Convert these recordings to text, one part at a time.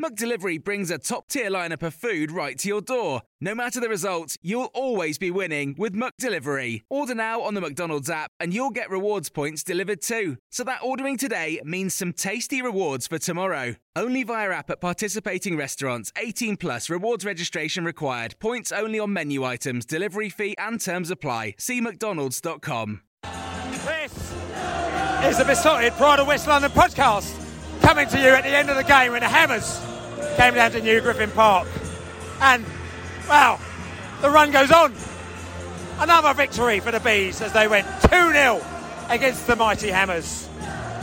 McDelivery brings a top tier lineup of food right to your door. No matter the result, you'll always be winning with McDelivery. Order now on the McDonald's app and you'll get rewards points delivered too. So that ordering today means some tasty rewards for tomorrow. Only via app at participating restaurants. 18 plus rewards registration required. Points only on menu items, delivery fee and terms apply. See McDonald's.com. This is the Beesotted Pride of West London podcast coming to you at the end of the game when the Hammers came down to New Griffin Park. And, wow, the run goes on. Another victory for the Bees as they went 2 0 against the mighty Hammers.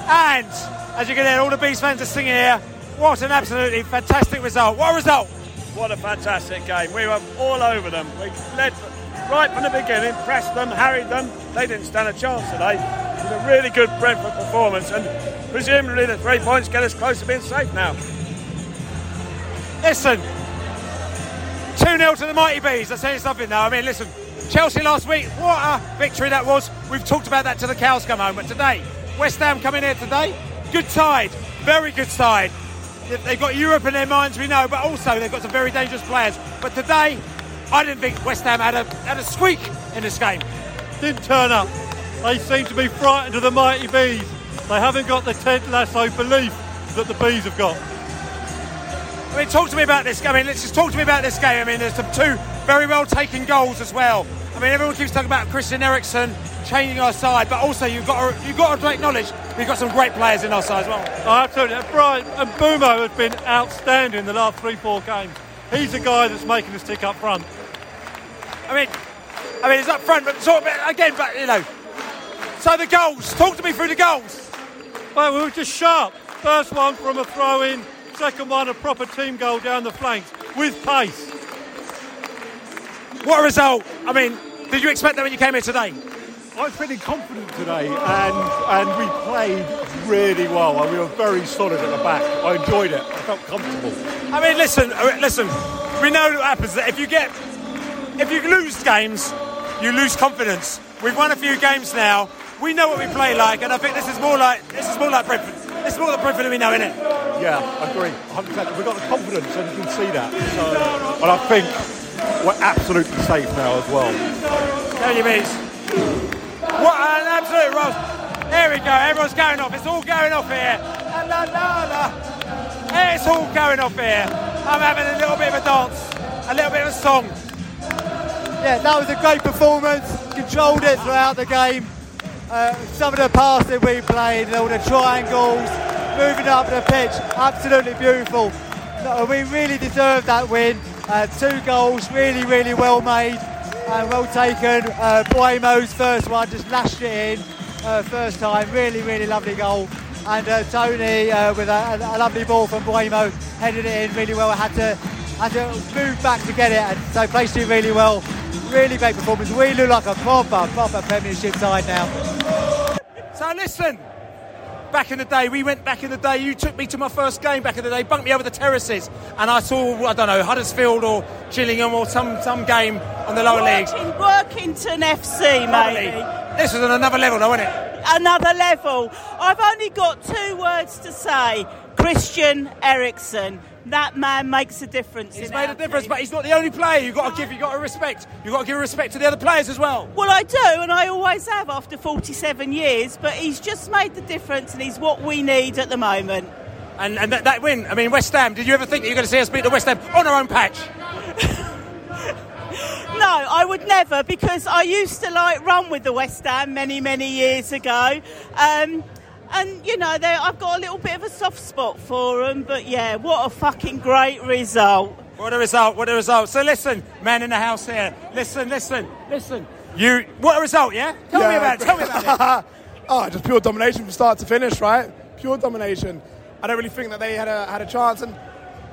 And, as you can hear, all the Bees fans are singing here. What an absolutely fantastic result. What a result! What a fantastic game. We were all over them. We led right from the beginning, pressed them, harried them. They didn't stand a chance today. It was a really good Brentford performance, and presumably the three points get us close to being safe now. Listen, 2 0 to the Mighty Bees. Tell you something now. I mean, listen, Chelsea last week, what a victory that was. We've talked about that till the cows come home. But today, West Ham coming here today, good side, very good side. They've got Europe in their minds, we know, but also they've got some very dangerous players. But today, I didn't think West Ham had a, had a squeak in this game. Didn't turn up. They seem to be frightened of the mighty bees. They haven't got the Ted Lasso belief that the bees have got. I mean, talk to me about this. I mean, let's just talk to me about this game. I mean, there's some two very well taken goals as well. I mean, everyone keeps talking about Christian Eriksen changing our side, but also you've got to, you've got to acknowledge we've got some great players in our side as well. Oh, absolutely. Bryan Mbeumo has been outstanding in the last three, four games. He's the guy that's making us tick up front. I mean, I mean, it's up front, but sort of again, but you know. So the goals. Talk to me through the goals. Well, we were just sharp. First one from a throw in, second one a proper team goal down the flanks with pace. What a result! I mean, did you expect that when you came here today? I was feeling confident today, and and we played really well. And we were very solid at the back. I enjoyed it. I felt comfortable. I mean, listen, uh, listen. We know what happens. That if you get, if you lose games, you lose confidence. We've won a few games now. We know what we play like, and I think this is more like this is more like Brentford. This is more the Brentford we know, isn't it? Yeah, I agree. 100%. We've got the confidence, and you can see that. So, and I think we're absolutely safe now as well. Tell you, mates. What an absolute roast. There we go. Everyone's going off. It's all going off here. La, la, la, la. It's all going off here. I'm having a little bit of a dance, a little bit of a song. Yeah, that was a great performance. Controlled it throughout the game. Uh, some of the passes we played, all the triangles, moving up the pitch, absolutely beautiful. No, we really deserved that win. Uh, two goals, really, really well made and well taken. Uh, Mbeumo's first one just lashed it in uh, first time. Really, really lovely goal. And uh, Toney uh, with a, a, lovely ball from Mbeumo headed it in really well. Had to had to move back to get it, and so placed it really well. Really great performance. We look like a proper, proper Premiership side now. So listen, back in the day, we went back in the day. You took me to my first game back in the day, bunked me over the terraces, and I saw I don't know Huddersfield or Gillingham or some some game on the lower leagues. In Workington FC, maybe. This was on another level, though, wasn't it? Another level. I've only got two words to say: Christian Eriksen. That man makes a difference. He's made a difference, team. but he's not the only player. You've got to give, you got to respect. You've got to give respect to the other players as well. Well, I do, and I always have after 47 years. But he's just made the difference, and he's what we need at the moment. And, and that, that win, I mean, West Ham, did you ever think that you were going to see us beat the West Ham on our own patch? No, I would never because I used to like run with the West Ham many, many years ago. Um, and you know, they- I've got a little bit of a soft spot for them. But yeah, what a fucking great result! What a result, what a result. So listen, man in the house here, listen, listen, listen. You, what a result, yeah? Tell me about it, tell me about it. oh, just pure domination from start to finish, right? Pure domination. I don't really think that they had a had a chance, and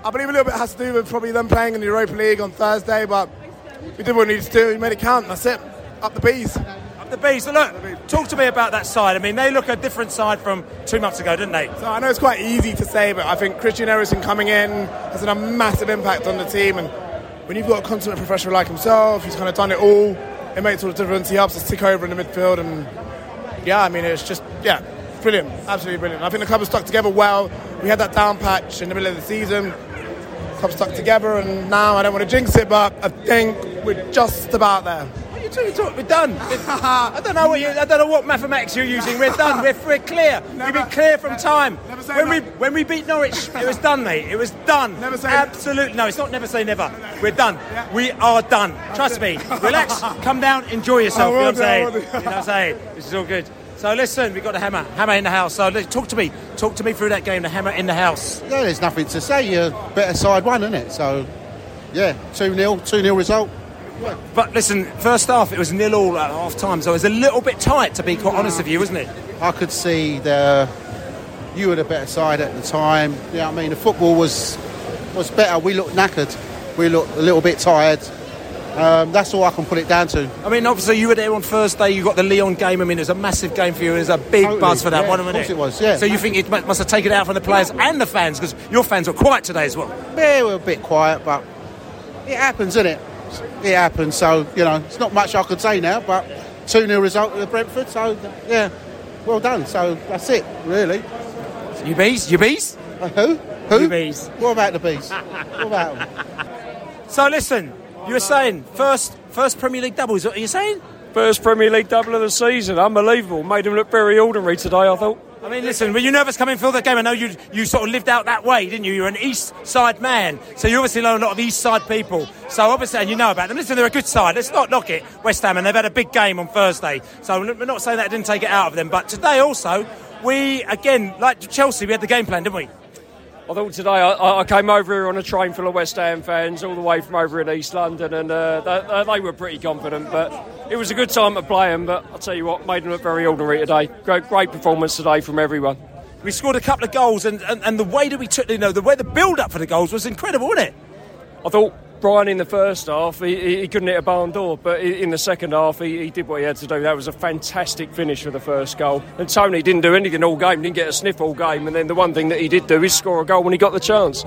I believe a little bit has to do with probably them playing in the Europa League on Thursday. But we did what we needed to do. We made it count. That's it. Up the bees. The bees. Look, talk to me about that side. I mean, they look a different side from two months ago, didn't they? So I know it's quite easy to say, but I think Christian Eriksen coming in has had a massive impact on the team. And when you've got a consummate professional like himself, he's kind of done it all. It makes all the difference. He helps us tick over in the midfield, and yeah, I mean, it's just yeah, brilliant, absolutely brilliant. I think the club has stuck together well. We had that down patch in the middle of the season. Club stuck together, and now I don't want to jinx it, but I think we're just about there. What are you talking? We're done. I don't know what you, I don't know what mathematics you're using. We're done. We're, we're clear. We've been clear from time. say When we when we beat Norwich, it was done, mate. It was done. Never say Absolutely. No, it's not never say never. We're done. We are done. Trust me. Relax. Come down. Enjoy yourself. You know what I'm saying? You know what I'm saying? This is all good. So listen, we've got the hammer, hammer in the house. So let- talk to me, talk to me through that game. The hammer in the house. No, there's nothing to say. You're better side one, isn't it? So, yeah, 2 0, 2 0 result. But listen, first half it was nil all at half time, so it was a little bit tight to be quite honest with you, wasn't it? I could see the you were the better side at the time. Yeah, I mean the football was was better. We looked knackered. We looked a little bit tired. Um, that's all I can put it down to. I mean, obviously you were there on Thursday. You got the Lyon game. I mean, it was a massive game for you. It was a big Totally, buzz for that yeah, one, of wasn't course it? it was, yeah. So you think it must have taken it out from the players and the fans because your fans were quiet today as well. Yeah, we were a bit quiet, but it happens, isn't it? It happened. So you know, it's not much I could say now, but 2 0 result at Brentford. So yeah, well done. So that's it, really. You bees? You bees? Uh, who? Who? You bees. What about the bees? what about them? So listen, you were saying first first Premier League double. Is what are you saying? First Premier League double of the season. Unbelievable. Made him look very ordinary today, I thought. I mean, listen, were you nervous coming for that game? I know you you sort of lived out that way, didn't you? You're an East Side man, so you obviously know a lot of East Side people. So obviously, and you know about them. Listen, they're a good side. Let's not knock it, West Ham, and they've had a big game on Thursday. So we're not saying that didn't take it out of them, but today also, we again, like Chelsea, we had the game plan, didn't we? I thought today I, I came over here on a train full of West Ham fans, all the way from over in East London, and uh, they, they were pretty confident. But it was a good time to play them. But I'll tell you what, made them look very ordinary today. Great, great performance today from everyone. We scored a couple of goals, and, and, and the way that we took, you know, the way the build up for the goals was incredible, wasn't it? I thought Bryan in the first half he, he, he couldn't hit a barn door, but in the second half he, he did what he had to do. That was a fantastic finish for the first goal. And Toney didn't do anything all game, didn't get a sniff all game. And then the one thing that he did do is score a goal when he got the chance.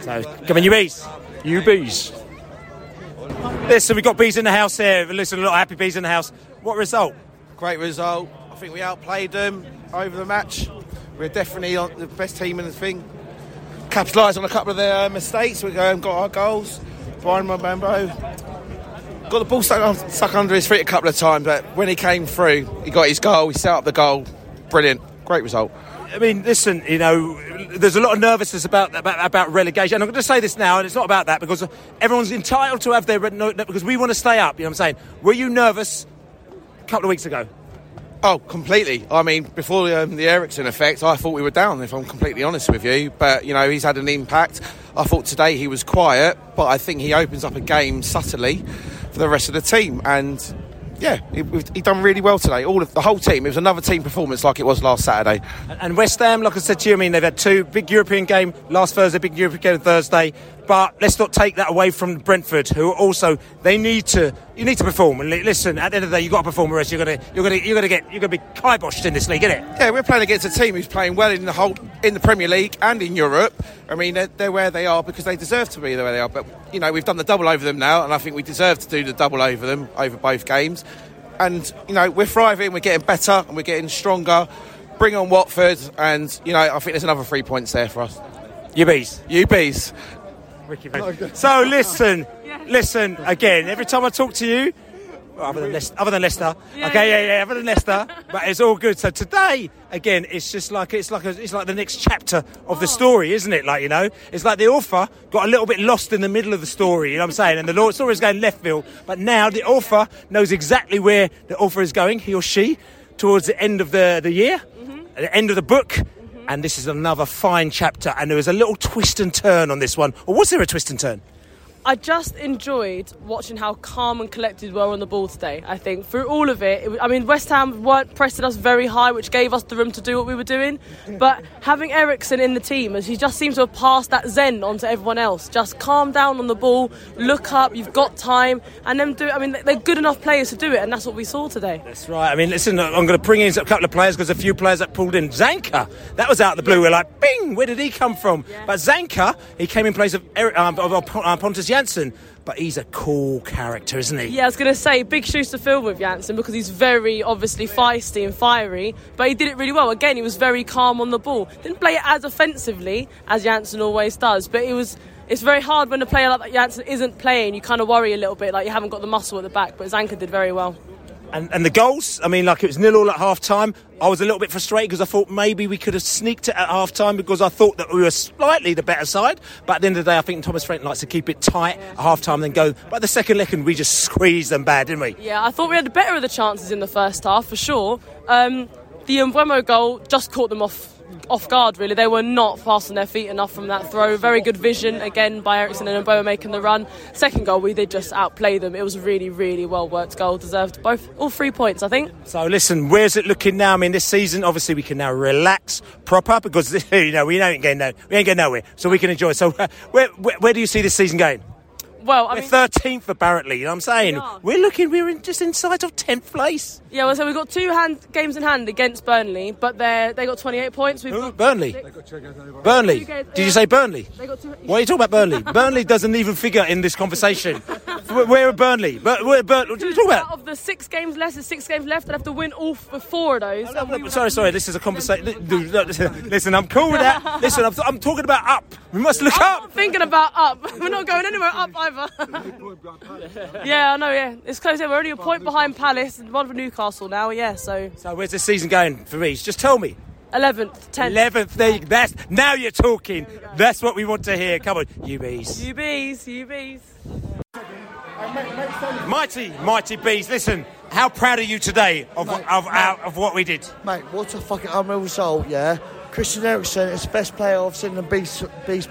So come on, you bees, you bees. Listen, we've got bees in the house here. Listen, a lot of happy bees in the house. What result? Great result. I think we outplayed them over the match. We're definitely on the best team in the thing. Capitalised on a couple of their uh, mistakes. We got our goals. Bryan Mbeumo got the ball stuck, on, stuck under his feet a couple of times, but when he came through, he got his goal. He set up the goal. Brilliant. Great result. I mean, listen, you know, there's a lot of nervousness about about, about relegation. And I'm going to say this now, and it's not about that because everyone's entitled to have their because we want to stay up. You know what I'm saying? Were you nervous a couple of weeks ago? Oh, completely. I mean, before um, the Eriksen effect, I thought we were down, if I'm completely honest with you. But, you know, he's had an impact. I thought today he was quiet, but I think he opens up a game subtly for the rest of the team. And, yeah, he, he done really well today. All of the whole team. It was another team performance like it was last Saturday. And West Ham, like I said to you, I mean, they've had two big European game last Thursday, big European game Thursday. But let's not take that away from Brentford, who also they need to you need to perform. And li- listen, at the end of the day, you've got to perform, or else you're gonna you're gonna you're gonna get you're gonna be kiboshed in this league, isn't it? Yeah, we're playing against a team who's playing well in the whole in the Premier League and in Europe. I mean, they're, they're where they are because they deserve to be where they are. But you know, we've done the double over them now, and I think we deserve to do the double over them over both games. And you know, we're thriving, we're getting better, and we're getting stronger. Bring on Watford, and you know, I think there's another three points there for us. You bees. You bees, So listen, listen again. Every time I talk to you, other than Leicester. Other than Leicester. okay, yeah, yeah, other than Leicester. but it's all good. So today, again, it's just like it's like a, it's like the next chapter of the oh. story, isn't it? Like you know, it's like the author got a little bit lost in the middle of the story. You know what I'm saying? And the story is going left field, but now the author knows exactly where the author is going, he or she, towards the end of the the year, at the end of the book. And this is another fine chapter, and there was a little twist and turn on this one. Or was there a twist and turn? I just enjoyed watching how calm and collected we were on the ball today. I think through all of it, it was- I mean, West Ham weren't pressing us very high, which gave us the room to do what we were doing. But having Eriksen in the team, as he just seems to have passed that zen on to everyone else, just calm down on the ball, look up, you've got time, and then do. I mean, they're good enough players to do it, and that's what we saw today. That's right. I mean, listen, I'm going to bring in a couple of players because a few players that pulled in. Zanka, that was out of the blue. We're like, bing, where did he come from? But Zanka, he came in place of, Eric, um, of, of uh, Pontus Jansson. But he's a cool character, isn't he? Yeah, I was going to say big shoes to fill with Jansson because he's very obviously feisty and fiery, but he did it really well. Again, he was very calm on the ball. Didn't play it as offensively as Jansson always does, but it was. It's very hard when a player like Jansson isn't playing. You kind of worry a little bit, like you haven't got the muscle at the back. But Zanka did very well. And, and the goals, I mean, like it was nil all at half time. I was a little bit frustrated because I thought maybe we could have sneaked it at half time because I thought that we were slightly the better side. But at the end of the day, I think Thomas Frank likes to keep it tight at half time then go. But the second leg, and we just squeezed them bad, didn't we? Yeah, I thought we had better of the chances in the first half for sure. Um, the Mbeumo goal just caught them off off guard. Really, they were not fast on their feet enough from that throw. Very good vision again by Eriksen and Mbeumo making the run. Second goal, we did just outplay them. It was really, really well worked goal. Deserved both all three points, I think. So listen, where's it looking now? I mean, this season, obviously, we can now relax proper because you know we ain't getting we ain't getting nowhere, so we can enjoy. So where, where where do you see this season going? Well, I We're mean, thirteenth apparently. You know what I'm saying? We are. We're looking. We're in, just inside of tenth place. yeah. Well, so we've got two hand games in hand against Burnley, but they they got 28 points. We've got Burnley. Burnley. Did you say Burnley? They got two. Why are you talking about Burnley? Burnley doesn't even figure in this conversation. Where where are Burnley? But where Burnley? What are you talking about? Out of the six games left, there's six games left. I'd have to win all four of those. we would Sorry, sorry. This is a conversation. Listen, I'm cool with that. Listen, I'm, I'm talking about up. We must look I'm up. not thinking about up. We're not going anywhere up either. yeah, I know. Yeah, it's close. Yeah, we're only a point behind Palace and one for Newcastle now. Yeah, so So where's the season going for me? Just tell me. 11th, 10th. Eleventh. There. you- That's now you're talking. That's what we want to hear. Come on, you bees. UBs, UBs. Mighty, mighty bees. Listen, how proud are you today of of, our, of what we did? Mate, what a fucking unreal result, yeah? Christian Eriksen is the best player I've seen in Beast, Beast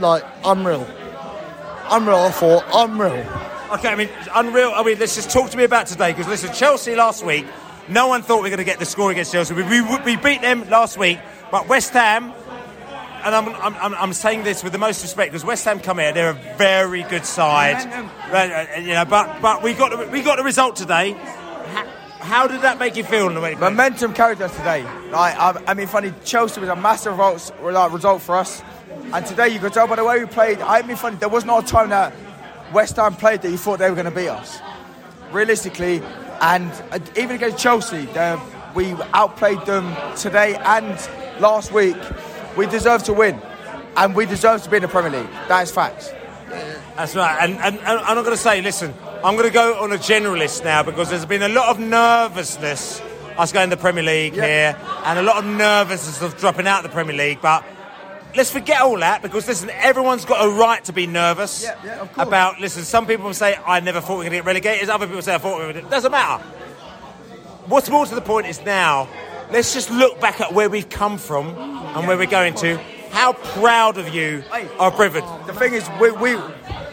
like, unreal. Unreal, I thought, unreal. Okay, I mean, it's unreal. I mean, let's just talk to me about today because listen, Chelsea last week, no one thought we were going to get the score against Chelsea. We, we, we beat them last week, but West Ham, and I'm, I'm, I'm, I'm saying this with the most respect because West Ham come here, they're a very good side, uh, you know. But but we got the, we got the result today. How, did that make you feel? in the way- Momentum carried us today. Like, I, I mean, funny, Chelsea was a massive result, like, result for us. And today, you could tell by the way we played. I mean, funny, there was not a time that West Ham played that you thought they were going to beat us. Realistically, and uh, even against Chelsea, we outplayed them today and last week. We deserve to win, and we deserve to be in the Premier League. That is facts. That's right. And, and, and I'm not going to say, listen, I'm going to go on a generalist now because there's been a lot of nervousness us going to the Premier League here and a lot of nervousness of dropping out of the Premier League. But let's forget all that because, listen, everyone's got a right to be nervous Yeah, yeah, about, listen, some people say, I never thought we were going to get relegated. Other people say, I thought we were. It doesn't matter. What's more to the point is now, let's just look back at where we've come from and where we're going to. How proud of you are Brivard. The thing is, we, we,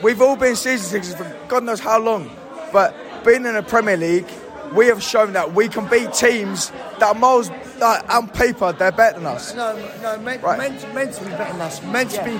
we've all been season tickets for God knows how long, but being in the Premier League, we have shown that we can beat teams that are miles, that on paper, they're better than us. No, no, meant, Right. meant, meant to be better than us. Meant to be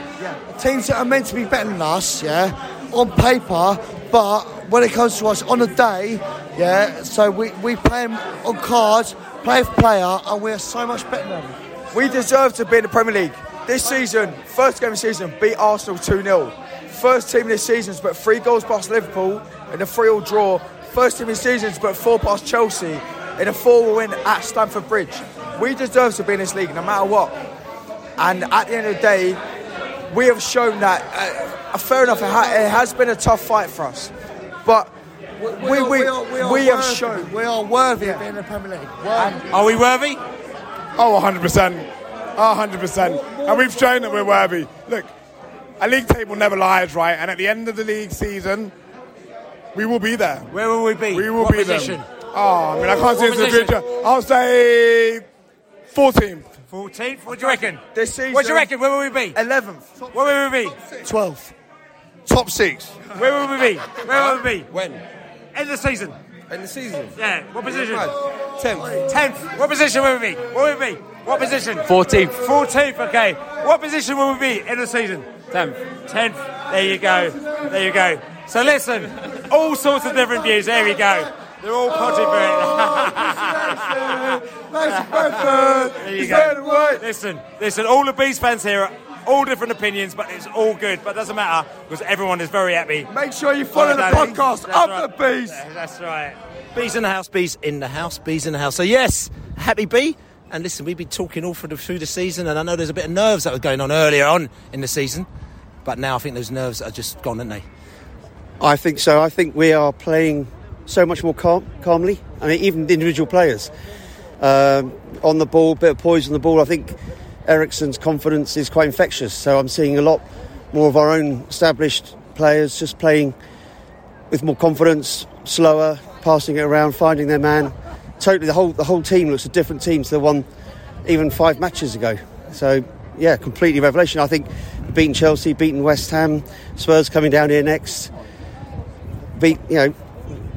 teams that are meant to be better than us, yeah, on paper. But when it comes to us on a day, yeah, so we we play 'em on cards, play for player, and we are so much better than them. We deserve to be in the Premier League. This season, first game of the season, beat Arsenal 2 0. First team this season's but three goals past Liverpool in a 3 all draw. First team this season's but four past Chelsea in a 4 win at Stamford Bridge. We deserve to be in this league no matter what. And at the end of the day, we have shown that, uh, fair enough, it, ha- it has been a tough fight for us. But we, we, we, are- we are have shown we are worthy of being in the Premier League. Are we worthy? Oh, 100%. Oh, 100%. And we've shown that we're worthy. Look, a league table never lies, right? And at the end of the league season, we will be there. Where will we be? We will What be position? there. Oh, I mean, I can't see What into the future. I'll say 14th. 14th? What do you reckon? This season, What do you reckon? Where will we be? 11th. Where will we be? 12th. Top six. Where will we be? Where will we be? When? End of the season. End of the season. Yeah. What position? Tenth. Tenth. What position will we be? What will we be? What position? 14th. 14th, okay. What position will we be in the season? 10th. 10th. There you go. There you go. So listen, all sorts of different views. There we go. They're all potted for it. there you go. Listen, listen, all the Beast fans here are all different opinions, but it's all good. But it doesn't matter because everyone is very happy. Make sure you follow the podcast That's of right. the Beast. That's right. Bees in the house, bees in the house, bees in the house. So yes, happy bee. And listen, we've been talking all through the, season, and I know there's a bit of nerves that were going on earlier on in the season, but now I think those nerves are just gone, aren't they? I think so. I think we are playing so much more calm, calmly. I mean, even the individual players um, on the ball, bit of poise on the ball. I think Eriksen's confidence is quite infectious. So I'm seeing a lot more of our own established players just playing with more confidence, slower, passing it around, finding their man. Totally, the whole the whole team looks a different team to the one even five matches ago. So yeah, completely revelation. I think beating Chelsea, beating West Ham, Spurs coming down here next. Beat you know,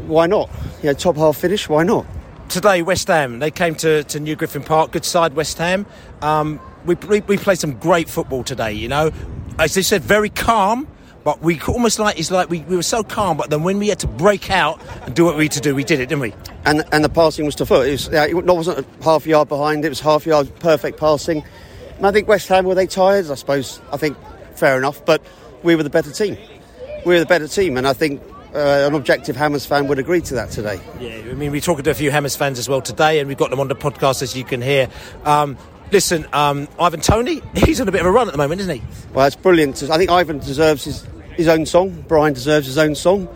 why not? You know, top half finish, why not? Today, West Ham, they came to, to New Griffin Park, good side West Ham. Um, we, we, we played some great football today, you know. As they said, very calm, but we almost like, it's like we, we were so calm, but then when we had to break out and do what we had to do, we did it, didn't we? And and the passing was to foot. It, was, it wasn't half a yard behind. It was half a yard perfect passing. And I think West Ham were they tired? I suppose. I think fair enough. But we were the better team. We were the better team, and I think uh, an objective Hammers fan would agree to that today. Yeah, I mean, we talked to a few Hammers fans as well today, and we've got them on the podcast as you can hear. Um, listen, um, Ivan Toney, he's on a bit of a run at the moment, isn't he? Well, it's brilliant. I think Ivan deserves his, his own song. Bryan deserves his own song.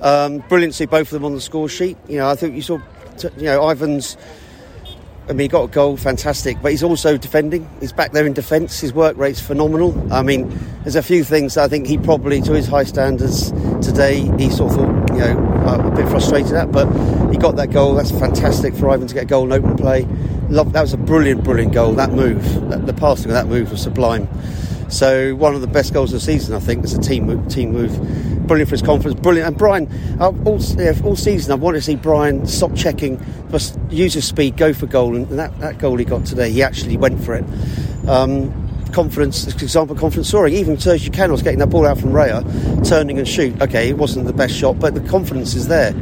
Um, brilliant to see both of them on the score sheet. You know, I think you saw, you know, Ivan's. I mean, he got a goal, fantastic, but he's also defending. He's back there in defence. His work rate's phenomenal. I mean, there's a few things I think he probably, to his high standards today, he sort of thought, you know, uh, a bit frustrated at, but he got that goal. That's fantastic for Ivan to get a goal in open play. Love, that was a brilliant, brilliant goal. That move, that, the passing of that move was sublime. So one of the best goals of the season, I think, is a team move, team move. Brilliant for his confidence, brilliant. And Bryan, uh, all, yeah, all season, I've wanted to see Bryan stop checking, just use his speed, go for goal. And that, that goal he got today, he actually went for it. Um, confidence, example, confidence soaring. Even Sergio Canos getting that ball out from Raya, turning and shoot. Okay, it wasn't the best shot, but the confidence is there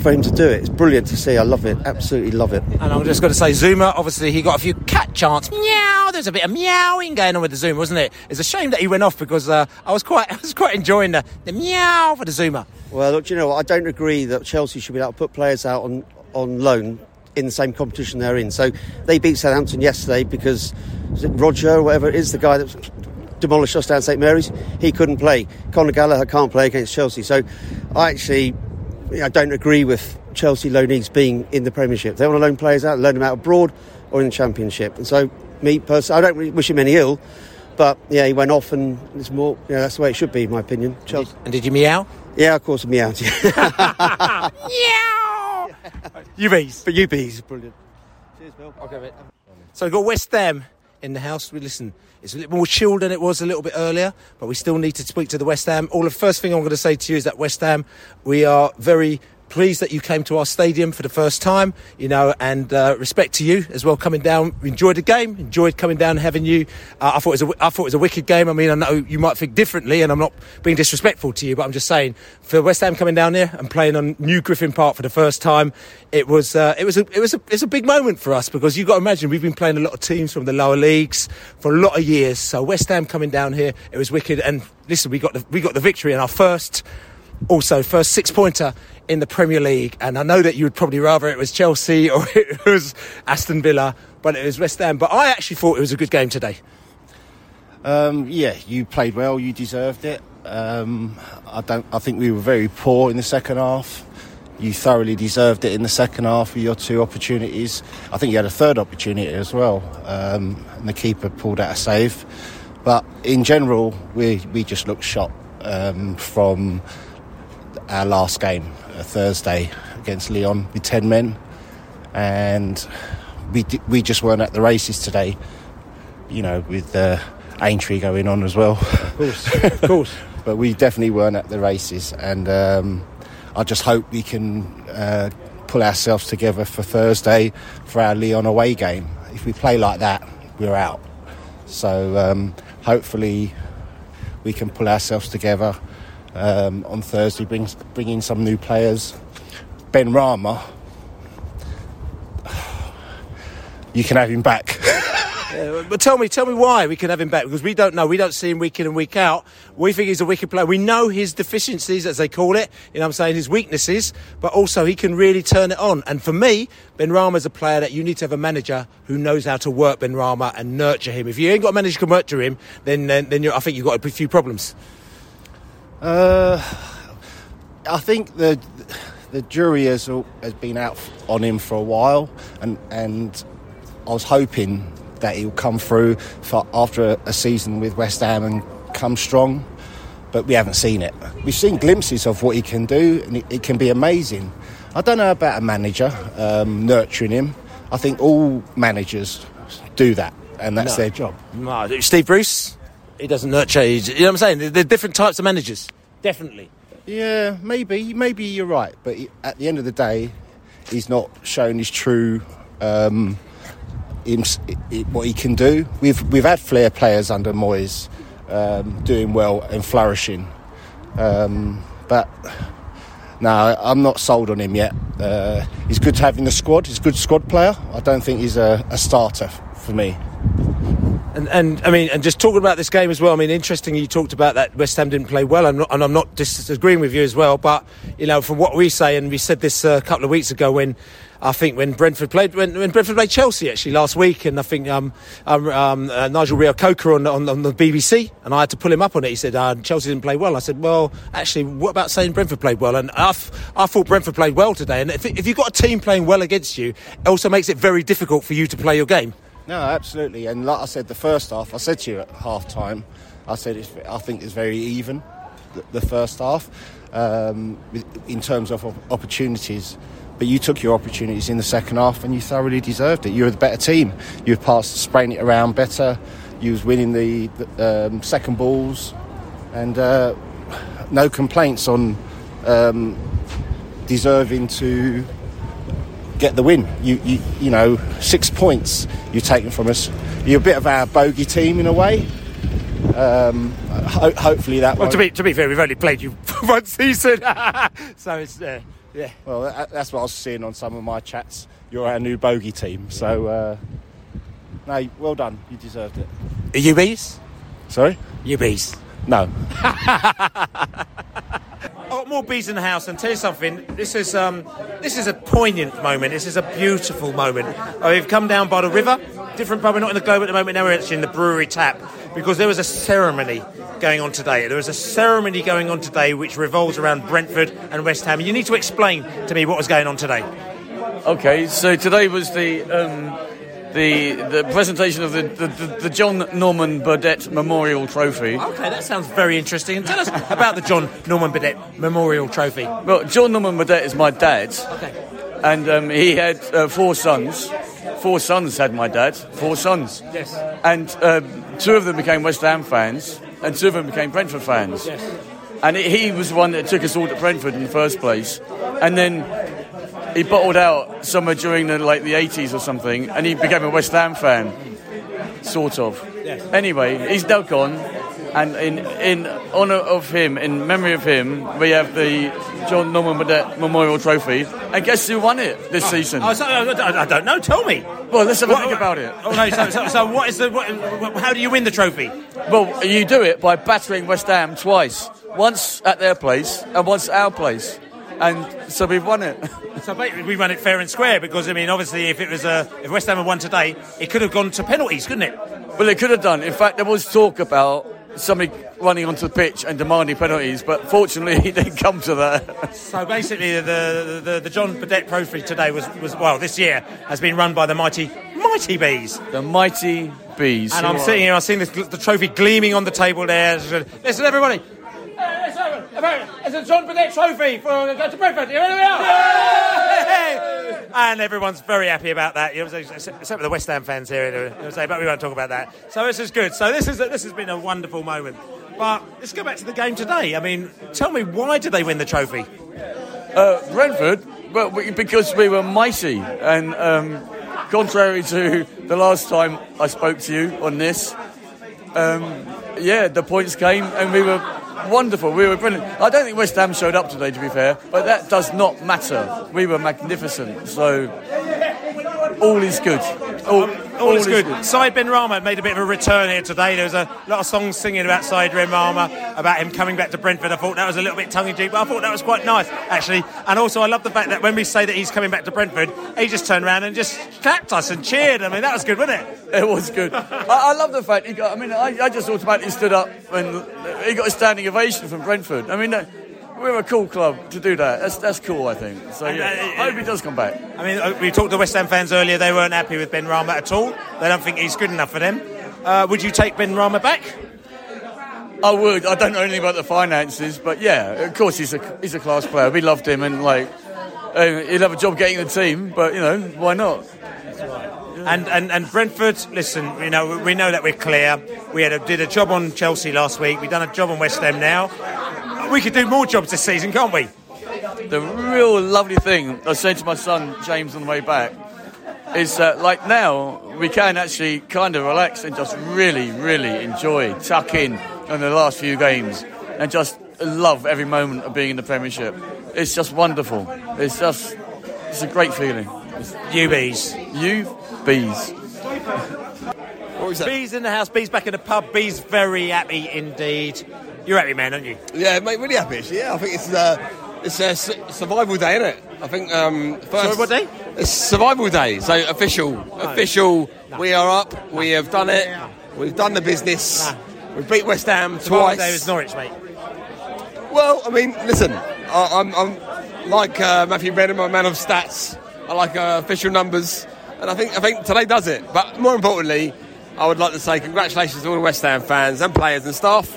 for him to do it. It's brilliant to see. I love it. Absolutely love it. And I'm just going to say, Zouma, obviously, he got a few cat chants. Meow. There's a bit of meowing going on with the Zouma, wasn't it? It's a shame that he went off because uh, I was quite, I was quite enjoying the, the meow for the Zouma. Well, look, do you know what? I don't agree that Chelsea should be able to put players out on, on loan in the same competition they're in. So they beat Southampton yesterday because Broja or whatever it is, the guy that demolished us down St Mary's, he couldn't play. Conor Gallagher can't play against Chelsea. So I actually I don't agree with Chelsea loanees being in the Premiership. They want to loan players out, loan them out abroad or in the Championship. And so, me personally, I don't really wish him any ill, but yeah, he went off and it's more, yeah, that's the way it should be, in my opinion. Chelsea. And did you meow? Yeah, of course, I meowed. Meow. you bees. But you bees, brilliant. Cheers, Bill. Okay, mate. So we've got West Ham in the house. We listen. It's a little more chilled than it was a little bit earlier, but we still need to speak to the West Ham. All the first thing I'm going to say to you is that West Ham, we are very pleased that you came to our stadium for the first time, you know, and uh, respect to you as well coming down. We enjoyed the game, enjoyed coming down having you. Uh, I thought it was a, I thought it was a wicked game. I mean, I know you might think differently, and I'm not being disrespectful to you, but I'm just saying for West Ham coming down here and playing on New Griffin Park for the first time, it was uh, it was a, it was a, it's a big moment for us because you've got to imagine we've been playing a lot of teams from the lower leagues for a lot of years. So West Ham coming down here, it was wicked. And listen, we got the we got the victory in our first also first six pointer in the Premier League. And I know that you would probably rather it was Chelsea or it was Aston Villa, but it was West Ham. But I actually thought it was a good game today. Um, yeah, you played well. You deserved it. Um, I don't. I think we were very poor in the second half. You thoroughly deserved it in the second half with your two opportunities. I think you had a third opportunity as well, um, and the keeper pulled out a save. But in general, we we just looked shot um, from our last game, uh, Thursday against Lyon, with ten men, and we di- we just weren't at the races today. You know, with the Aintree going on as well. Of course, of course. but we definitely weren't at the races, and um, I just hope we can uh, pull ourselves together for Thursday for our Lyon away game. If we play like that, we're out. So um, hopefully we can pull ourselves together um, on Thursday, bring bring in some new players. Benrahma, you can have him back. Yeah, but tell me, tell me why we can have him back because we don't know. We don't see him week in and week out. We think he's a wicked player. We know his deficiencies, as they call it. You know, what I'm saying his weaknesses, but also he can really turn it on. And for me, Benrahma's a player that you need to have a manager who knows how to work Benrahma and nurture him. If you ain't got a manager who can nurture him, then then, then I think you've got a few problems. Uh, I think the the jury has has been out on him for a while, and and I was hoping that he'll come through for after a, a season with West Ham and come strong. But we haven't seen it. We've seen glimpses of what he can do, and it, it can be amazing. I don't know about a manager um, nurturing him. I think all managers do that, and that's No. their job. No, Steve Bruce, he doesn't nurture. he's- You know what I'm saying? There- There are different types of managers. Definitely. Yeah, maybe, maybe you're right, but he- at the end of the day, he's not shown his true um, him, i- what he can do. We've we've had flair players under Moyes um, doing well and flourishing, um, but no, I'm not sold on him yet. Uh, he's good to have in the squad. He's a good squad player. I don't think he's a, a starter f- for me. And, and I mean, and just talking about this game as well. I mean, interesting. You talked about that West Ham didn't play well, and, not, and I'm not disagreeing with you as well. But you know, from what we say, and we said this uh, a couple of weeks ago when I think when Brentford played when, when Brentford played Chelsea actually last week, and I think um, um, um, uh, Nigel Reo-Coker on, on, on the BBC, and I had to pull him up on it. He said uh, Chelsea didn't play well. I said, well, actually, what about saying Brentford played well? And I, f- I thought Brentford played well today. And if, if you've got a team playing well against you, it also makes it very difficult for you to play your game. No, absolutely. And like I said, the first half, I said to you at half time, I said I think it's very even, the, the first half, um, in terms of opportunities. But you took your opportunities in the second half and you thoroughly deserved it. You were the better team. You passed, spraying it around better. You was winning the, the um, second balls, and uh, no complaints on um, deserving to get the win. You, you, you know, six points you've taken from us. You're a bit of our bogey team in a way. Um, ho- hopefully that. Well, to be to be fair, we've only played you one season, so it's uh, yeah. Well, that, that's what I was seeing on some of my chats. You're our new bogey team, so uh, no, well done. You deserved it. you UBs? Sorry, you UBs. No. More bees in the house, and tell you something. This is um, this is a poignant moment. This is a beautiful moment. Uh, we've come down by the river. Different pub. We're not in the Globe at the moment. Now we're actually in the brewery tap because there was a ceremony going on today. There was a ceremony going on today which revolves around Brentford and West Ham. You need to explain to me what was going on today. Okay, so today was the um, the the presentation of the, the, the, John Norman Burdett Memorial Trophy. Okay, that sounds very interesting. And tell us about the John Norman Burdett Memorial Trophy. Well, John Norman Burdett is my dad. Okay. And um, he had uh, four sons. Four sons had my dad. Four sons. Yes. And um, two of them became West Ham fans, and two of them became Brentford fans. Yes. And he- he was the one that took us all to Brentford in the first place. And then he bottled out somewhere during the like the 80s or something, and he became a West Ham fan, sort of. Yes. Anyway, he's now gone, and in in honour of him, in memory of him, we have the John Norman Burdett Memorial Trophy. And guess who won it this oh, season? Oh, so, I don't know. Tell me. Well, let's have a What- think about it. Oh no! So, so, so what is the? What- how do you win the trophy? Well, you do it by battering West Ham twice. Once at their place and once at our place. And so we've won it. So basically, we run it fair and square because I mean, obviously, if it was uh, if West Ham had won today, it could have gone to penalties, couldn't it? Well, it could have done. In fact, there was talk about somebody running onto the pitch and demanding penalties, but fortunately it didn't come to that. So basically, the, the, the, John Burdett Trophy today was, was, well, this year has been run by the mighty, mighty Bees. The mighty Bees. And I'm sitting here, I've seen this, the trophy gleaming on the table there. Listen, everybody. It's a John Burdett Trophy for uh, to Brentford. Here we are. And everyone's very happy about that. You know, except for the West Ham fans here, you know, say, but we won't talk about that. So this is good. So this is this has been a wonderful moment. But let's go back to the game today. I mean, tell me why did they win the trophy? Uh, Brentford, well, we, because we were mighty, and um, contrary to the last time I spoke to you on this, um, yeah, the points came, and we were wonderful. We were brilliant. I don't think West Ham showed up today, to be fair, but that does not matter. We were magnificent, so all is good. All, Oh, All, is good. Said Benrahma made a bit of a return here today. There was a lot of songs singing about Said Benrahma, about him coming back to Brentford. I thought that was a little bit tongue in cheek, but I thought that was quite nice, actually. And also, I love the fact that when we say that he's coming back to Brentford, he just turned around and just clapped us and cheered. I mean, that was good, wasn't it? It was good. I, I love the fact he got. I mean, I, I just automatically stood up and he got a standing ovation from Brentford. I mean, we're a cool club to do that. That's that's cool. I think. So yeah, I hope he does come back. I mean, uh, we talked to West Ham fans earlier. They weren't happy with Benrahma at all. They don't think he's good enough for them. Uh, would you take Benrahma back? I would. I don't know anything about the finances, but yeah, of course he's a he's a class player. We loved him, and like uh, he'll have a job getting the team. But you know, why not? And, and and Brentford, listen, you know we know that we're clear. We had a, did a job on Chelsea last week. We've done a job on West Ham now. We could do more jobs this season, can't we? The real lovely thing I said to my son James on the way back is that like now we can actually kind of relax and just really, really enjoy, tuck in on the last few games and just love every moment of being in the Premiership. It's just wonderful. It's just, it's a great feeling. You bees. You bees. What was that? Bees in the house, bees back in the pub, bees very happy indeed. You're happy, man, aren't you? Yeah, mate, really happy. Actually. Yeah, I think it's uh, it's a survival day, isn't it? I think. Um, first, Sorry, what day? It's survival day. So official, official. We are up. We have done it. We've done the business. We beat West Ham Survival twice. day was Norwich, mate. Well, I mean, listen, I, I'm, I'm like uh, Matthew Brennan, a man of stats. I like uh, official numbers, and I think I think today does it. But more importantly, I would like to say congratulations to all the West Ham fans and players and staff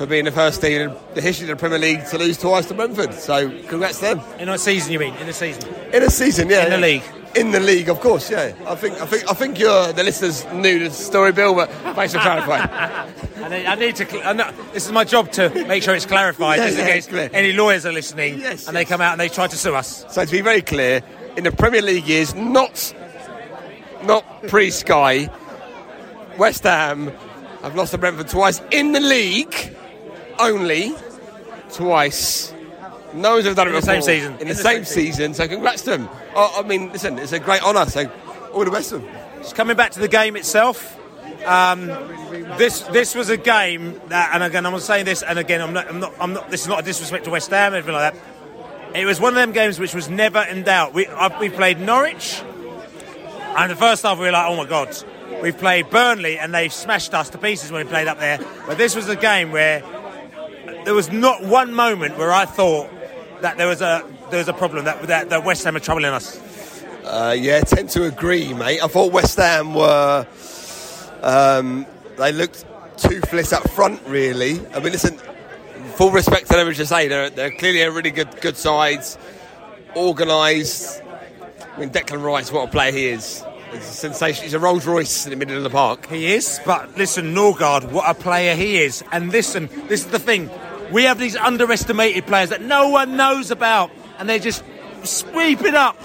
for being the first team in the history of the Premier League to lose twice to Brentford. So congrats to them. In a season, you mean? In a season? In a season, yeah. In the league. In the league, of course, yeah. I think I think I think you're the listeners knew the story, Bill, but thanks for clarifying. I need, I need to. I know, this is my job to make sure it's clarified, Yeah, just in yeah, case clear. any lawyers are listening yes, and they come out and they try to sue us. So to be very clear, in the Premier League years, not not pre-Sky, West Ham have lost to Brentford twice in the league, only twice. No one's ever done it In the before. same season. In, the, same, season. So congrats to them. Oh, I mean, listen, it's a great honour. So all the best of them. Just coming back to the game itself. Um, this this was a game that, and again I'm saying this, and again I'm not, I'm not, I'm not. This is not a disrespect to West Ham, anything like that. It was one of them games which was never in doubt. We I, we played Norwich, and the first half we were like, oh my god. We've played Burnley, and they've smashed us to pieces when we played up there. But this was a game where there was not one moment where I thought that there was a there was a problem that that, that West Ham are troubling us. Uh, yeah, tend to agree, mate. I thought West Ham were. Um, they looked toothless up front, really. I mean, listen, full respect to them, as you say, they're, they're clearly a really good good sides, organised. I mean, Declan Rice, what a player he is. He's a sensation. He's a Rolls Royce in the middle of the park. He is, but listen, Nørgaard, what a player he is. And listen, this is the thing. We have these underestimated players that no one knows about, and they're just sweeping up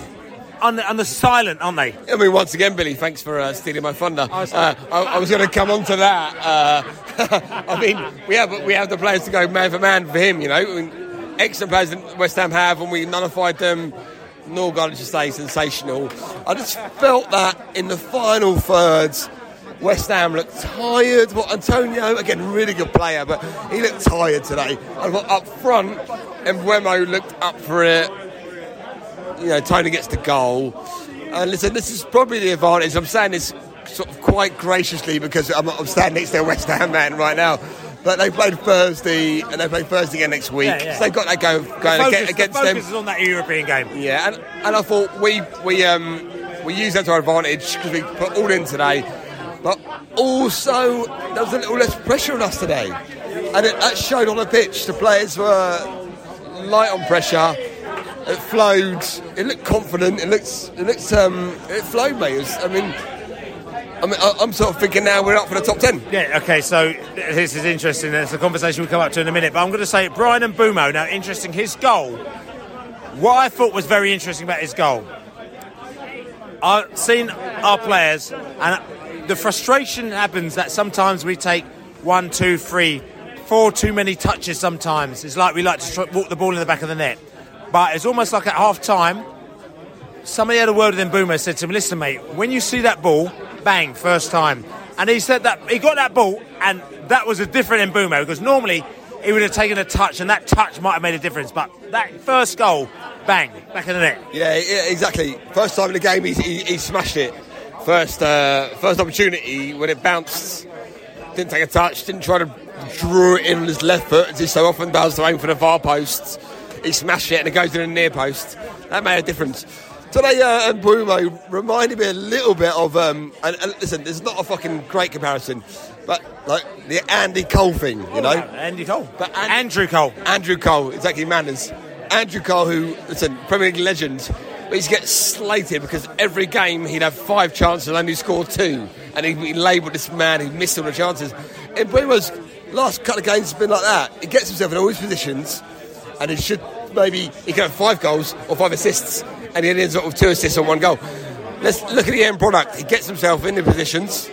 on the, on the silent, aren't they? I mean, once again, Billy, thanks for uh, stealing my thunder. Uh, I, I was going to come on to that. Uh, I mean, we have we have the players to go man for man for him. You know, I mean, excellent players that West Ham have, and we nullified them. Nørgaard, as you say, sensational. I just felt that in the final thirds. West Ham looked tired. Well, Antonio, again, really good player, but he looked tired today. I thought up front, and Mbeumo looked up for it you know, Toney gets the goal. And listen, this is probably the advantage. I'm saying this sort of quite graciously because I'm, I'm standing next to a West Ham man right now. But they played Thursday, and they play Thursday again next week. Yeah, yeah. So they've got that go The going focus, against the them. focus is on that European game. Yeah, and, and I thought we we um, we used that to our advantage because we put all in today, but also there was a little less pressure on us today, and it, that showed on the pitch. The players were light on pressure. It flowed. It looked confident. It looks. It looks. Um, it flowed, mate. It was, I mean, I mean, I'm sort of thinking now we're up for the top ten. Yeah, okay, so this is interesting. It's a conversation we'll come up to in a minute, but I'm going to say Bryan Mbeumo. Now, interesting, his goal, what I thought was very interesting about his goal, I've seen our players, and the frustration happens that sometimes we take one, two, three, four too many touches sometimes. It's like we like to walk the ball in the back of the net. But it's almost like at half time, somebody had a word with him, Boomer, said to him, listen, mate, when you see that ball, bang, first time. And he said that he got that ball, and that was a different in Boomer because normally he would have taken a touch, and that touch might have made a difference. But that first goal, bang, back in the net. Yeah, yeah, exactly. First time in the game, he, he, he smashed it. First, uh, first opportunity when it bounced, didn't take a touch, didn't try to draw it in on his left foot as he so often does to aim for the far post. He smashed it and it goes in the near post. That made a difference. Today, uh, and Bruno reminded me a little bit of. Um, and, and listen, this is not a fucking great comparison, but like the Andy Cole thing, you know. Andy Cole. But Andrew Cole. Andrew Cole, exactly, Manners. Andrew Cole, who, listen, Premier League legend, but he's get slated because every game he'd have five chances and only score two. And he'd be labelled this man who missed all the chances. And was last couple of games has been like that. He gets himself in all his positions and he should maybe, he can have five goals or five assists and he ends up with two assists on one goal. Let's look at the end product. He gets himself in the positions.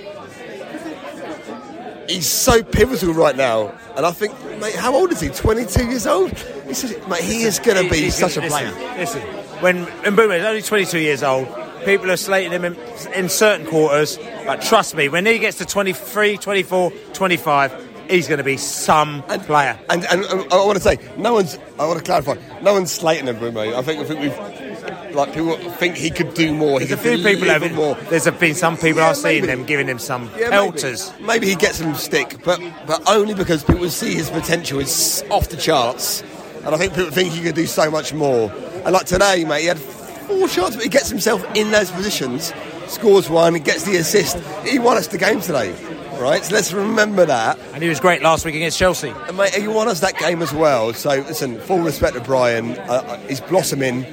He's so pivotal right now. And I think, mate, how old is he? 22 years old? He says, mate, he is going to be He's such a player. Listen, listen, when Mbeumo is only 22 years old, people are slating him in, in certain quarters, but trust me, when he gets to 23, 24, 25, he's going to be some player. And, and, and I want to say, no one's. I want to clarify. No one's slating him, Bruno. I think I think we've like people think he could do more. There's he a few people have more. There's been some people Yeah, I've seen them giving him some Yeah, pelters. Maybe. maybe he gets some stick, but but only because people see his potential is off the charts, and I think people think he could do so much more. And like today, mate, he had four shots, but he gets himself in those positions, scores one, and gets the assist. He won us the game today, right? So let's remember that. And he was great last week against Chelsea. And mate, he won us that game as well. So listen, full respect to Bryan. Uh, uh, he's blossoming.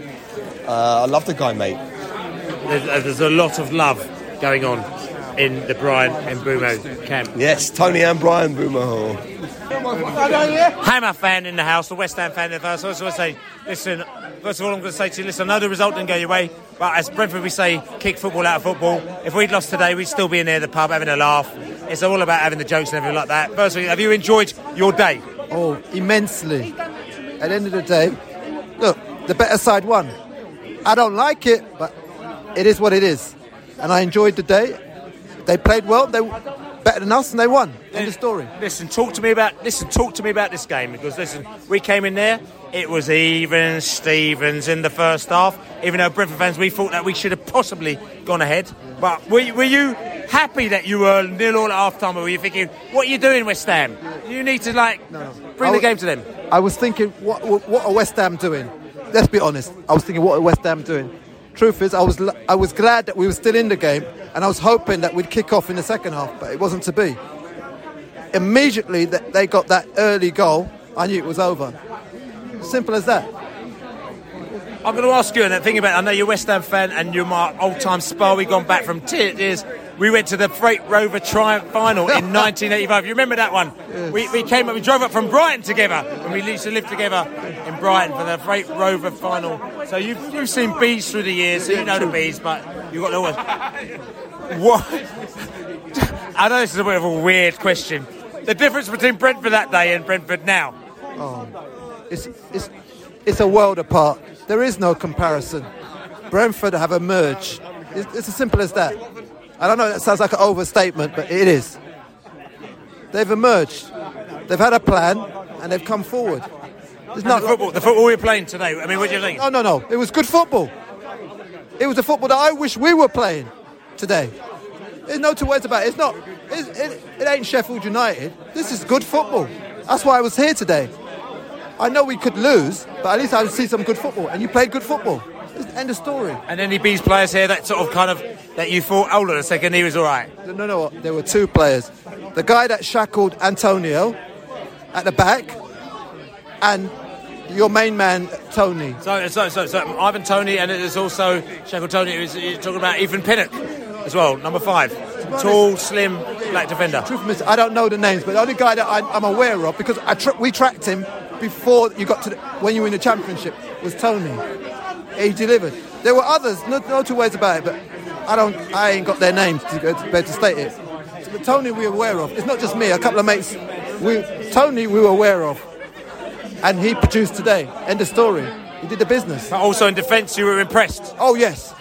Uh, I love the guy, mate. There's, uh, there's a lot of love going on in the Brian and Bumo camp. Yes, Toney and Bryan Mbeumo. Hammer fan in the house, the West Ham fan in the house. I just want to say, listen, first of all, I'm going to say to you, listen, I know the result didn't go your way, but as Brentford, we say, kick football out of football. If we'd lost today, we'd still be in there at the pub having a laugh. It's all about having the jokes and everything like that. Firstly, have you enjoyed your day? Oh, immensely. At the end of the day, look, the better side won. I don't like it, but it is what it is. And I enjoyed the day. They played well. They were better than us, and they won. End of story. Listen, talk to me about listen. Talk to me about this game because listen, we came in there. It was even Stevens in the first half. Even though Brentford fans, we thought that we should have possibly gone ahead. But were, you- were you happy that you were nil all at half time, or were you thinking, "What are you doing, West Ham? You need to like bring I the w- game to them." I was thinking, what, what are West Ham doing? Let's be honest. I was thinking, what are West Ham doing? Truth is, I was I was glad that we were still in the game, and I was hoping that we'd kick off in the second half, but it wasn't to be. Immediately that they got that early goal, I knew it was over. Simple as that. I'm going to ask you, and then thinking about, I know you're a West Ham fan, and you're my old-time spar. we've gone back from tears. We went to the Freight Rover Triumph Final in 1985. You remember that one? We, we came up, we drove up from Brighton together and we used to live together Brighton for the Freight Rover Final. So you've, you've seen bees through the years, so you know the bees, but you've got the ones. What? I know this is a bit of a weird question. The difference between Brentford that day and Brentford now. Oh, it's, it's, it's a world apart. There is no comparison. Brentford have emerged. It's, it's as simple as that. I don't know, that sounds like an overstatement, but it is. They've emerged. They've had a plan, and they've come forward. It's not the football, the football we're playing today. I mean, what do you think? No, no, no. It was good football. It was the football that I wish we were playing today. There's no two ways about it. It's not. It, it, it ain't Sheffield United. This is good football. That's why I was here today. I know we could lose, but at least I would see some good football. And you played good football. End of story. And any Bees players here that sort of kind of that you thought, hold on a second, he was all right. No, no, no. There were two players. The guy that shackled Antonio at the back, and your main man Toney. So, so, so, so Ivan Toney, and there's also Shackle Tony. Who's talking about Ethan Pinnock as well, number five, tall, slim, black defender. Truth be I don't know the names, but the only guy that I, I'm aware of because I tra- we tracked him before you got to the, when you were in the championship was Toney. He delivered. There were others, no, no two ways about it, but I don't. I ain't got their names to go to, to state it. But Toney, we're aware of. It's not just me. A couple of mates. We Toney, we were aware of, and he produced today. End of story. He did the business. But also in defence, you were impressed. Oh yes.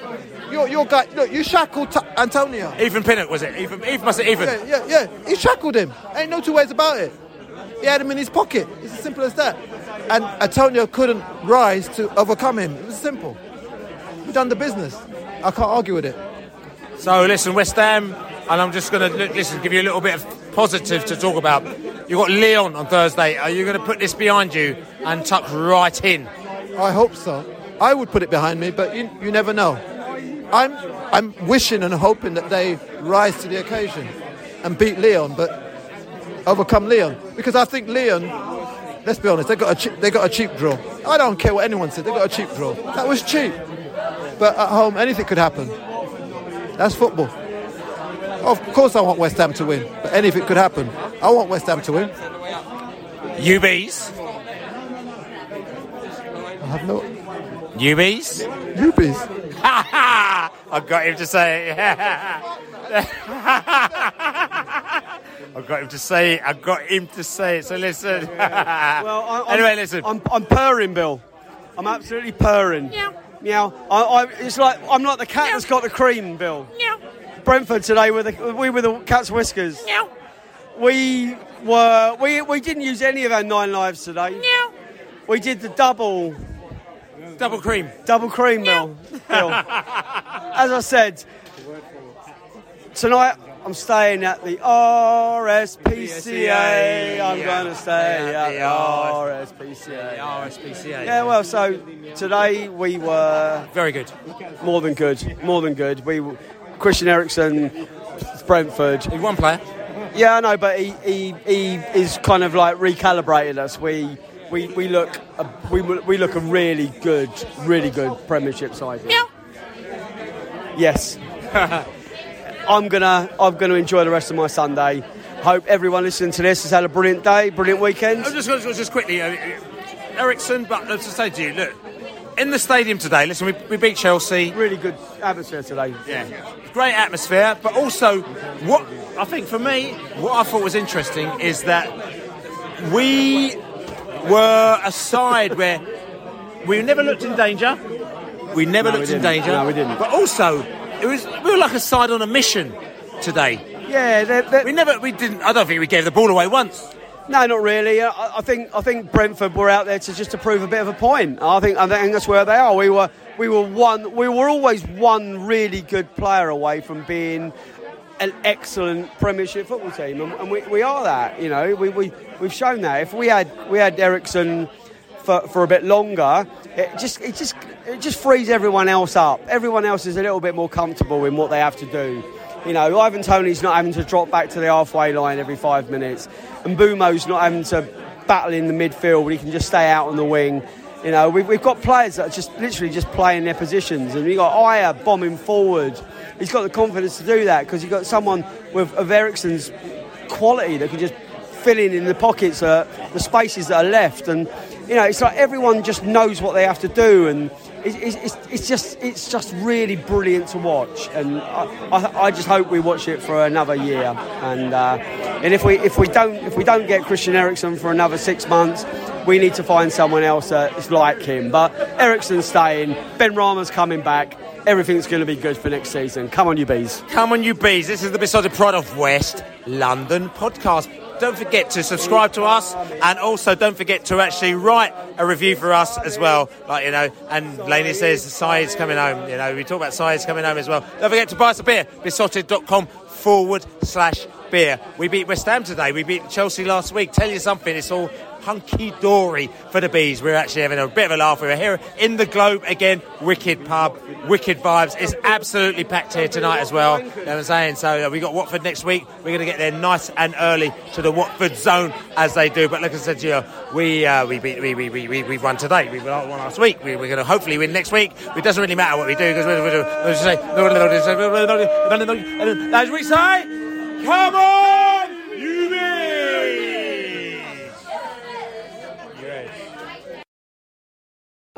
Your, your guy, look, you shackled t- Antonio. Ethan Pinnock was it? Ethan, Ethan must have Ethan. Yeah, yeah, yeah. He shackled him. Ain't no two ways about it. He had him in his pocket. It's as simple as that. And Antonio couldn't rise to overcome him. It was simple. We've done the business. I can't argue with it. So listen, West Ham, and I'm just going to listen, give you a little bit of positive to talk about. You've got Lyon on Thursday. Are you going to put this behind you and tuck right in? I hope so. I would put it behind me, but you, you never know. I'm I'm wishing and hoping that they rise to the occasion and beat Lyon, but overcome Lyon because I think Lyon. Let's be honest, they got a they got a cheap draw. I don't care what anyone said. They got a cheap draw. That was cheap, but at home anything could happen. That's football. Of course, I want West Ham to win, but anything could happen. I want West Ham to win. UBs. I have no UBs. UBs. I've got him to say it. I've got him to say it. I've got him to say it. So listen. well, I, I'm, anyway, listen. I'm, I'm purring, Bill. I'm absolutely purring. Meow. Meow. I, I, it's like I'm like the cat that's got the cream, Bill. Meow. Brentford today with the, we were the cat's whiskers. Meow. We were we, we didn't use any of our nine lives today. Meow. We did the double. Double cream. Double cream, Bill. Bill. As I said, tonight I'm staying at the RSPCA. I'm going to stay at the RSPCA. RSPCA. Yeah, well, so today we were very good, more than good, more than good. We Christian Eriksen, Brentford. He's one player. Yeah, I know, but he, he he is kind of like recalibrated us. We we, we look a, we we look a really good, really good Premiership side. Here. Yes. I'm gonna I'm gonna enjoy the rest of my Sunday. Hope everyone listening to this has had a brilliant day, brilliant weekend. I'm just, just, just quickly, uh, Eriksen. But let's just say to you, look, in the stadium today. Listen, we, we beat Chelsea. Really good atmosphere today. Yeah, great atmosphere. But also, what I think for me, what I thought was interesting is that we were a side where we never looked in danger. We never No, looked we in danger. No, we didn't. But also, it was we were like a side on a mission today. Yeah, they're, they're, we never we didn't. I don't think we gave the ball away once. No, not really. I, I think I think Brentford were out there to just to prove a bit of a point. I think I think that's where they are. We were we were one. We were always one really good player away from being an excellent Premiership football team, and, and we, we are that. You know, we, we we've shown that. If we had we had Eriksen for, for a bit longer, it just it just it just frees everyone else up. Everyone else is a little bit more comfortable in what they have to do. You know, Ivan Toney's not having to drop back to the halfway line every five minutes, and Mbeumo's not having to battle in the midfield. He can just stay out on the wing. You know, we've, we've got players that are just literally just playing their positions, and you've got Ajer bombing forward. He's got the confidence to do that because you've got someone with of Eriksen's quality that can just fill in in the pockets, uh, the spaces that are left, and you know, it's like everyone just knows what they have to do, and it's, it's, it's just it's just really brilliant to watch, and I, I, I just hope we watch it for another year, and uh, and if we if we don't if we don't get Christian Eriksen for another six months, we need to find someone else that's like him. But Eriksen's staying, Benrahma's coming back. Everything's going to be good for next season. Come on, you bees. Come on, you bees. This is the Beesotted Pride of West London podcast. Don't forget to subscribe to us and also don't forget to actually write a review for us as well. Like, you know, and Laney says Syed's coming home. You know, we talk about Syed's coming home as well. Don't forget to buy us a beer, beesotted.com forward slash beer. We beat West Ham today. We beat Chelsea last week. Tell you something, it's all hunky dory for the bees. We're actually having a bit of a laugh. We were here in the Globe again. Wicked pub, wicked vibes. It's absolutely packed here tonight as well. You know I'm saying? So uh, we got Watford next week. We're going to get there nice and early to the Watford zone as they do. But like I said to you, we uh, we beat we we we we we've won today. We won last week. We, we're going to hopefully win next week. It doesn't really matter what we do because we're, we're, we're just say as we say, come on,